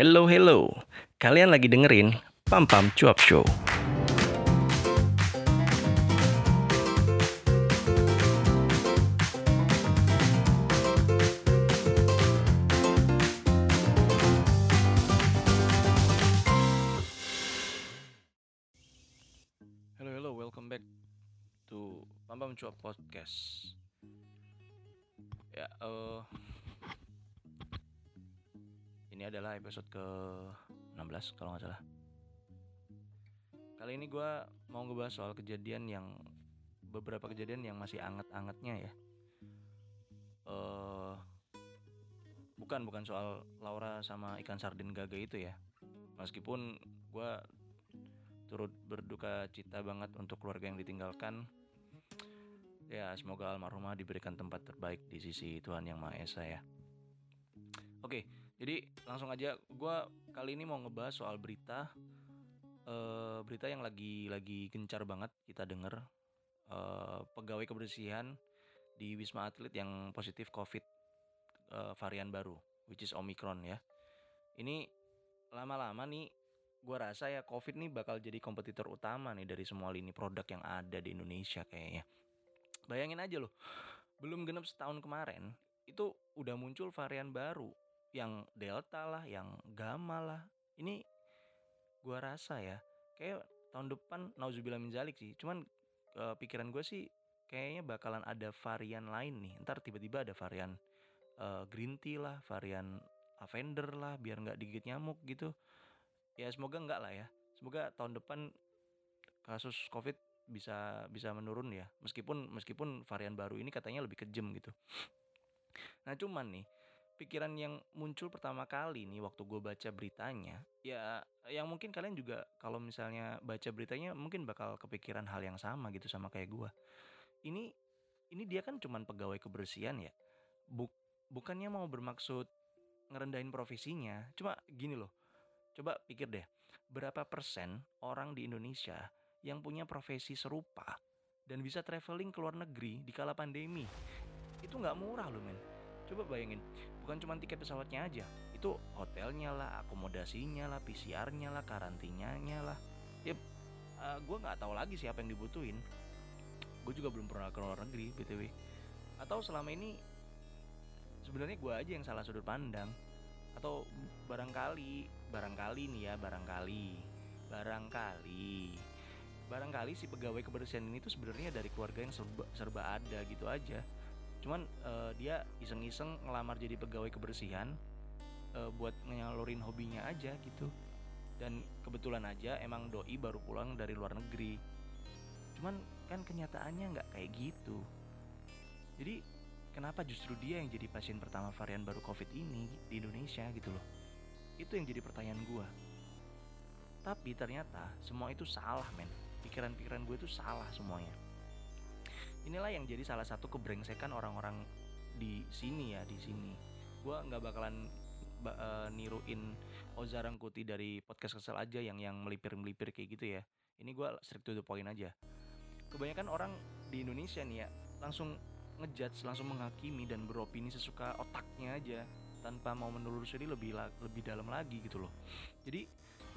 Hello, hello. Kalian lagi dengerin Pam Pam Cuap Show. Hello, hello. Welcome back to Pam Pam Cuap Podcast. Ya, eh ini adalah episode ke-16 kalau nggak salah. Kali ini gue mau ngebahas soal kejadian yang beberapa kejadian yang masih anget-angetnya ya. Eh bukan bukan soal Laura sama ikan sardin gaga itu ya. Meskipun gue turut berduka cita banget untuk keluarga yang ditinggalkan. Ya semoga almarhumah diberikan tempat terbaik di sisi Tuhan yang Maha Esa ya. Oke, jadi langsung aja gue kali ini mau ngebahas soal berita eh berita yang lagi lagi gencar banget kita denger eh pegawai kebersihan di Wisma Atlet yang positif COVID eh, varian baru, which is Omicron ya. Ini lama-lama nih gue rasa ya COVID nih bakal jadi kompetitor utama nih dari semua lini produk yang ada di Indonesia kayaknya. Bayangin aja loh, belum genap setahun kemarin itu udah muncul varian baru yang delta lah, yang gamma lah. Ini gua rasa ya, kayak tahun depan nauzubillah min zalik sih. Cuman eh, pikiran gue sih kayaknya bakalan ada varian lain nih. Ntar tiba-tiba ada varian eh, green tea lah, varian lavender lah, biar nggak digigit nyamuk gitu. Ya semoga enggak lah ya. Semoga tahun depan kasus covid bisa bisa menurun ya. Meskipun meskipun varian baru ini katanya lebih kejam gitu. Nah cuman nih pikiran yang muncul pertama kali nih waktu gue baca beritanya ya yang mungkin kalian juga kalau misalnya baca beritanya mungkin bakal kepikiran hal yang sama gitu sama kayak gue ini ini dia kan cuman pegawai kebersihan ya. Buk, bukannya mau bermaksud ngerendahin profesinya. Cuma gini loh coba pikir deh berapa persen orang di Indonesia yang punya profesi serupa dan bisa traveling ke luar negeri di kala pandemi? Itu nggak murah loh men. Coba bayangin bukan cuma tiket pesawatnya aja. Itu hotelnya lah akomodasinya lah PCR-nya lah karantinanya lah. Ya gue nggak tahu lagi siapa yang dibutuhin. Gue juga belum pernah ke luar negeri btw atau selama ini sebenarnya gue aja yang salah sudut pandang. Atau barangkali barangkali nih ya barangkali barangkali barangkali si pegawai kebersihan ini tuh sebenarnya dari keluarga yang serba, serba ada gitu aja cuman uh, dia iseng-iseng ngelamar jadi pegawai kebersihan uh, buat nyalurin hobinya aja gitu. Dan kebetulan aja emang doi baru pulang dari luar negeri. Cuman kan kenyataannya nggak kayak gitu. Jadi kenapa justru dia yang jadi pasien pertama varian baru covid ini di Indonesia gitu loh? Itu yang jadi pertanyaan gue tapi ternyata semua itu salah men. Pikiran-pikiran gue itu salah semuanya inilah yang jadi salah satu kebrengsekan orang-orang di sini ya di sini. Gue nggak bakalan ba uh, niruin Oza Rangkuti dari podcast kesel aja yang yang melipir melipir kayak gitu ya. Ini gue straight to the point aja. Kebanyakan orang di Indonesia nih ya langsung ngejudge langsung menghakimi dan beropini sesuka otaknya aja tanpa mau menelusuri lebih lebih dalam lagi gitu loh. Jadi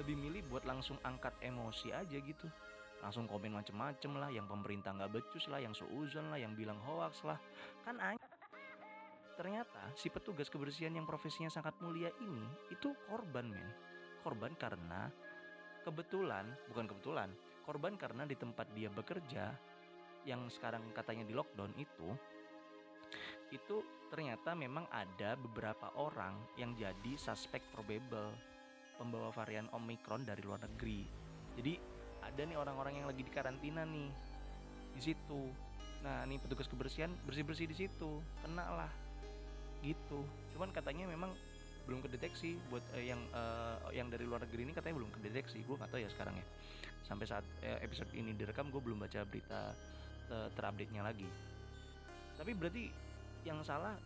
lebih milih buat langsung angkat emosi aja gitu langsung komen macem-macem lah yang pemerintah nggak becus lah yang seuzon lah yang bilang hoax lah. Kan aneh ternyata si petugas kebersihan yang profesinya sangat mulia ini itu korban men. Korban karena kebetulan bukan kebetulan korban karena di tempat dia bekerja yang sekarang katanya di lockdown itu itu ternyata memang ada beberapa orang yang jadi suspek probable pembawa varian Omicron dari luar negeri. Jadi ada nih orang-orang yang lagi di karantina nih di situ. Nah nih petugas kebersihan bersih bersih di situ kena lah gitu. Cuman katanya memang belum kedeteksi buat eh, yang eh, yang dari luar negeri ini katanya belum kedeteksi. Gue nggak tahu ya sekarang ya. Sampai saat eh, episode ini direkam gue belum baca berita eh, terupdate nya lagi. Tapi berarti yang salah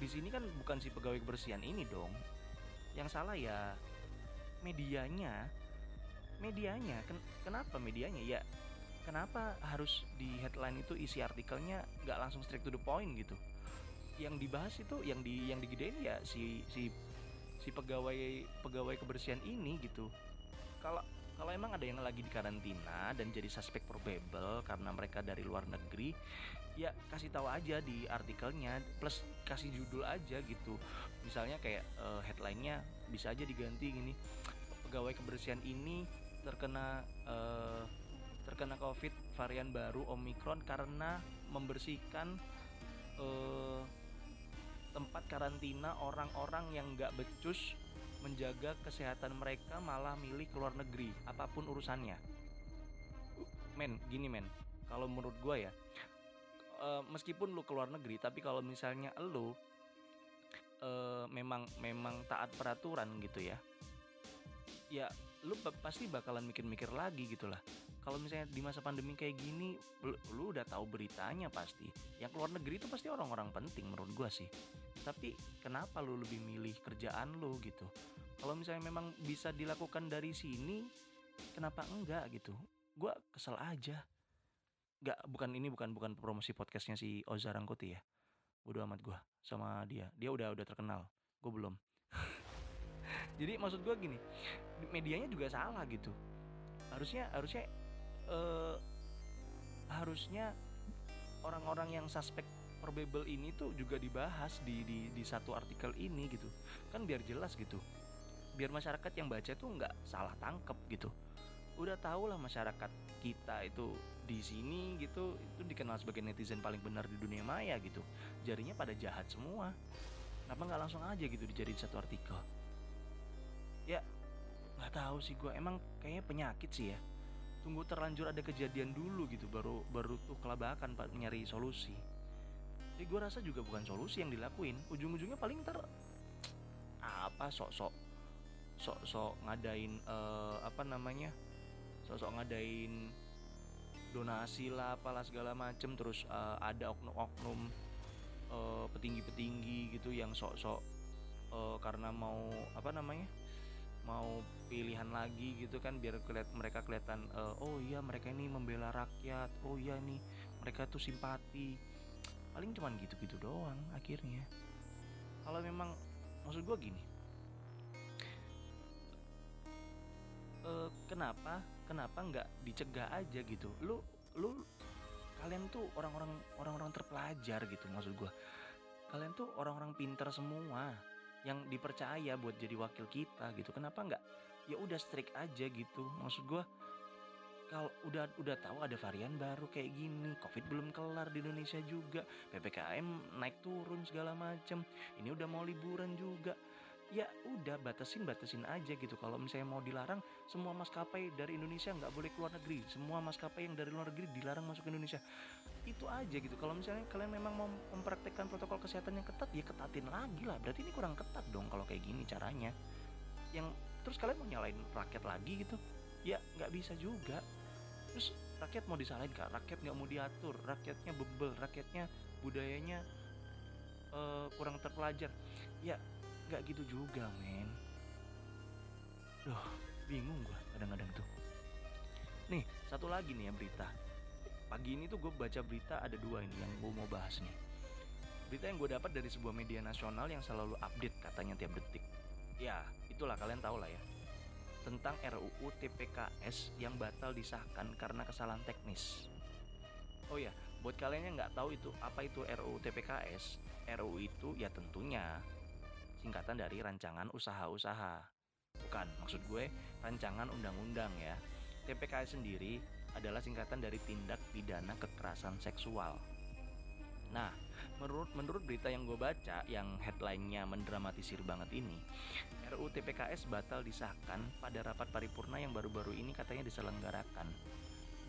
di sini kan bukan si pegawai kebersihan ini dong. Yang salah ya medianya medianya? Ken kenapa medianya? Ya kenapa harus di headline itu isi artikelnya nggak langsung straight to the point gitu? Yang dibahas itu yang di yang digedein ya si si si pegawai pegawai kebersihan ini gitu. Kalau kalau emang ada yang lagi di karantina dan jadi suspek probable karena mereka dari luar negeri ya kasih tahu aja di artikelnya plus kasih judul aja gitu. Misalnya kayak uh, headlinenya bisa aja diganti gini pegawai kebersihan ini terkena uh, terkena covid varian baru omikron karena membersihkan uh, tempat karantina orang-orang yang nggak becus menjaga kesehatan mereka malah milih ke luar negeri. Apa pun urusannya. Men gini men kalau menurut gue ya uh, meskipun lu ke luar negeri tapi kalau misalnya lu uh, memang memang taat peraturan gitu ya ya lu pasti bakalan mikir-mikir lagi gitu lah. Kalau misalnya di masa pandemi kayak gini lu, lu udah tahu beritanya pasti. Yang keluar negeri itu pasti orang-orang penting menurut gue sih. Tapi kenapa lu lebih milih kerjaan lu gitu? Kalau misalnya memang bisa dilakukan dari sini kenapa enggak gitu? Gue kesel aja. Nggak bukan ini bukan bukan promosi podcastnya si Ozar Rangkuti ya. Udah amat gue sama dia. Dia udah udah terkenal. Gue belum jadi maksud gue gini medianya juga salah gitu. Harusnya harusnya uh, harusnya orang-orang yang suspek probable ini tuh juga dibahas di, di di satu artikel ini gitu. Kan biar jelas gitu. Biar masyarakat yang baca tuh nggak salah tangkep gitu. Udah tau lah masyarakat kita itu di sini gitu itu dikenal sebagai netizen paling benar di dunia maya gitu. Jarinya pada jahat semua. Kenapa nggak langsung aja gitu dijadiin satu artikel ya nggak tahu sih gue emang kayaknya penyakit sih ya. Tunggu terlanjur ada kejadian dulu gitu baru baru tuh kelabakan pak nyari solusi. Tapi gue rasa juga bukan solusi yang dilakuin. Ujung-ujungnya paling ter apa sok-sok sok-sok ngadain uh, apa namanya sok-sok ngadain donasi lah apalah segala macem. Terus uh, ada oknum-oknum uh, petinggi-petinggi gitu yang sok-sok uh, karena mau apa namanya mau pilihan lagi gitu kan biar keliat, mereka kelihatan uh, oh iya mereka ini membela rakyat oh iya nih mereka tuh simpati. Paling cuman gitu-gitu doang akhirnya. Kalau memang maksud gue gini. E, kenapa kenapa nggak dicegah aja gitu? Lu lu kalian tuh orang-orang orang-orang terpelajar gitu maksud gue kalian tuh orang-orang pinter semua yang dipercaya buat jadi wakil kita gitu. Kenapa nggak? Ya udah strict aja gitu. Maksud gue kalau udah udah tahu ada varian baru kayak gini covid belum kelar di Indonesia juga ppkm naik turun segala macem. Ini udah mau liburan juga ya udah batasin batasin aja gitu. Kalau misalnya mau dilarang semua maskapai dari Indonesia nggak boleh keluar negeri. Semua maskapai yang dari luar negeri dilarang masuk ke Indonesia. Itu aja gitu. Kalau misalnya kalian memang mau mempraktekkan protokol kesehatan yang ketat ya ketatin lagi lah. Berarti ini kurang ketat dong kalau kayak gini caranya. Yang terus kalian mau nyalain rakyat lagi gitu? Ya nggak bisa juga. Terus rakyat mau disalahin kak rakyat nggak mau diatur. Rakyatnya bebel. Rakyatnya budayanya uh, kurang terpelajar. Ya nggak gitu juga men. Duh, bingung gua kadang-kadang tuh. Nih satu lagi nih ya berita. Pagi ini tuh gue baca berita ada dua ini yang gue mau bahas nih. Berita yang gue dapat dari sebuah media nasional yang selalu update katanya tiap detik. Ya itulah kalian tahu lah ya. Tentang RUU TPKS yang batal disahkan karena kesalahan teknis. Oh ya, buat kalian yang nggak tahu itu apa itu RUU TPKS, RUU itu ya tentunya singkatan dari rancangan usaha-usaha. Bukan, maksud gue rancangan undang-undang ya. TPKS sendiri adalah singkatan dari tindak pidana kekerasan seksual. Nah, menurut menurut berita yang gue baca yang headlinenya mendramatisir banget ini, RUU TPKS batal disahkan pada rapat paripurna yang baru-baru ini katanya diselenggarakan.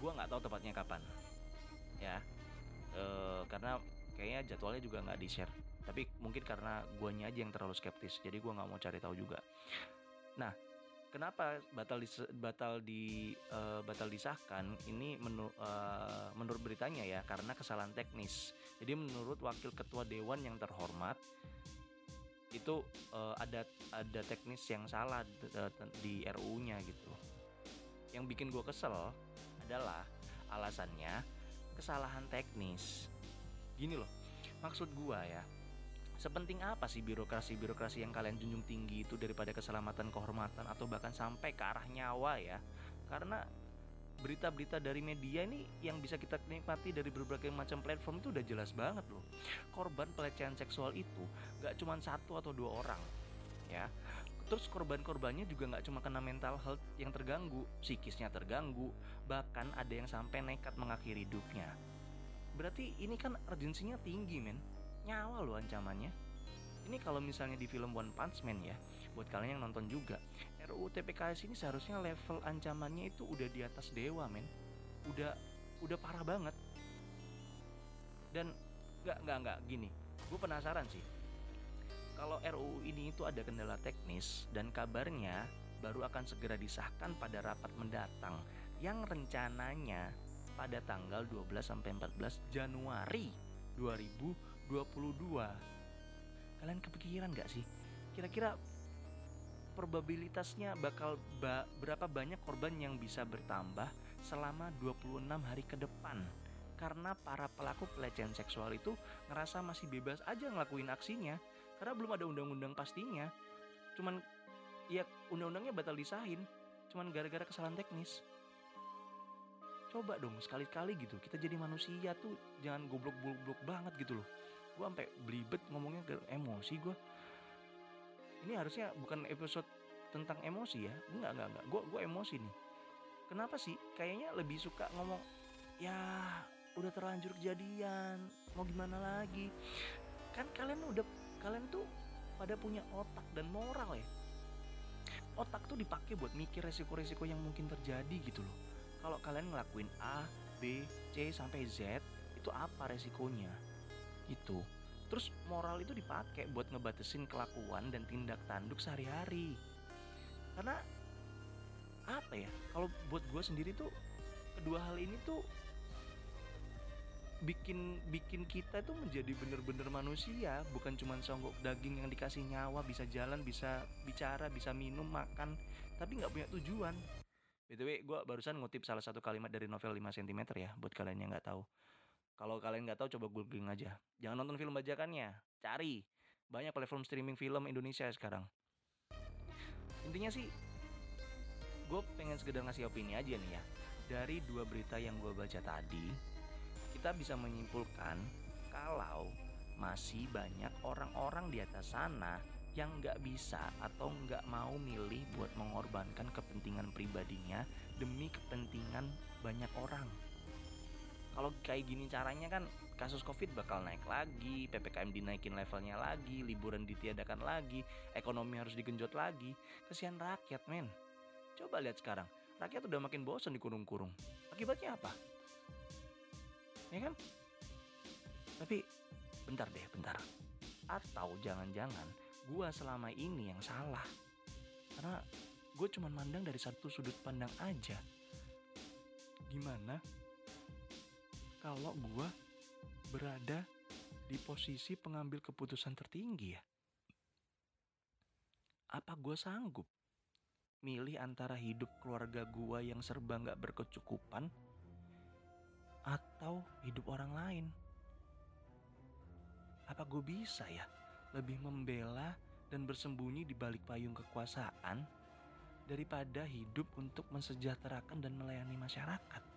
Gue nggak tahu tepatnya kapan, ya, e, karena kayaknya jadwalnya juga nggak di share. Tapi mungkin karena guanya aja yang terlalu skeptis, jadi gue nggak mau cari tahu juga. Nah, kenapa batal dis, batal di uh, batal disahkan? Ini menu, uh, menurut beritanya ya karena kesalahan teknis. Jadi menurut wakil ketua dewan yang terhormat itu uh, ada ada teknis yang salah di RU-nya gitu. Yang bikin gue kesel adalah alasannya kesalahan teknis. Gini loh maksud gue ya Sepenting apa sih birokrasi-birokrasi yang kalian junjung tinggi itu daripada keselamatan, kehormatan, atau bahkan sampai ke arah nyawa ya? Karena berita-berita dari media ini yang bisa kita nikmati dari berbagai macam platform itu udah jelas banget loh. Korban pelecehan seksual itu gak cuma satu atau dua orang, ya. Terus korban-korbannya juga gak cuma kena mental health yang terganggu, psikisnya terganggu, bahkan ada yang sampai nekat mengakhiri hidupnya. Berarti ini kan urgensinya tinggi men nyawa loh ancamannya. Ini kalau misalnya di film One Punch Man ya buat kalian yang nonton juga RUU TPKS ini seharusnya level ancamannya itu udah di atas dewa men. Udah udah parah banget. Dan nggak nggak nggak gini gue penasaran sih. Kalau RUU ini itu ada kendala teknis dan kabarnya baru akan segera disahkan pada rapat mendatang yang rencananya pada tanggal 12 sampai 14 Januari 2020 2022 kalian kepikiran gak sih? Kira-kira probabilitasnya bakal ba berapa banyak korban yang bisa bertambah selama 26 hari ke depan? Karena para pelaku pelecehan seksual itu ngerasa masih bebas aja ngelakuin aksinya karena belum ada undang-undang pastinya. Cuman ya undang-undangnya batal disahin cuman gara-gara kesalahan teknis. Coba dong sekali-kali gitu kita jadi manusia tuh jangan goblok-goblok banget gitu loh gue sampai belibet ngomongnya ke emosi gue ini harusnya bukan episode tentang emosi ya. Enggak enggak enggak. Gue gue emosi nih. Kenapa sih? Kayaknya lebih suka ngomong ya udah terlanjur kejadian mau gimana lagi? Kan kalian udah kalian tuh pada punya otak dan moral ya. Otak tuh dipakai buat mikir resiko-resiko yang mungkin terjadi gitu loh. Kalau kalian ngelakuin A, B, C sampai Z itu apa resikonya itu. Terus moral itu dipakai buat ngebatasin kelakuan dan tindak tanduk sehari-hari. Karena apa ya kalau buat gue sendiri tuh kedua hal ini tuh bikin bikin kita tuh menjadi bener-bener manusia. Bukan cuma songgok daging yang dikasih nyawa bisa jalan bisa bicara bisa minum makan tapi nggak punya tujuan. Btw gue barusan ngutip salah satu kalimat dari novel 5 cm ya buat kalian yang nggak tahu kalau kalian nggak tahu coba googling aja. Jangan nonton film bajakannya, cari. Banyak platform streaming film Indonesia sekarang. Intinya sih, gue pengen sekedar ngasih opini aja nih ya. Dari dua berita yang gue baca tadi, kita bisa menyimpulkan kalau masih banyak orang-orang di atas sana yang nggak bisa atau nggak mau milih buat mengorbankan kepentingan pribadinya demi kepentingan banyak orang kalau kayak gini caranya kan kasus covid bakal naik lagi ppkm dinaikin levelnya lagi liburan ditiadakan lagi ekonomi harus digenjot lagi. Kesian rakyat men. Coba lihat sekarang rakyat udah makin bosan dikurung-kurung akibatnya apa? Ya kan? Tapi bentar deh bentar. Atau jangan-jangan gua selama ini yang salah. Karena gue cuma mandang dari satu sudut pandang aja. Gimana kalau gue berada di posisi pengambil keputusan tertinggi ya? Apa gue sanggup milih antara hidup keluarga gue yang serba gak berkecukupan atau hidup orang lain? Apa gue bisa ya lebih membela dan bersembunyi di balik payung kekuasaan daripada hidup untuk mensejahterakan dan melayani masyarakat?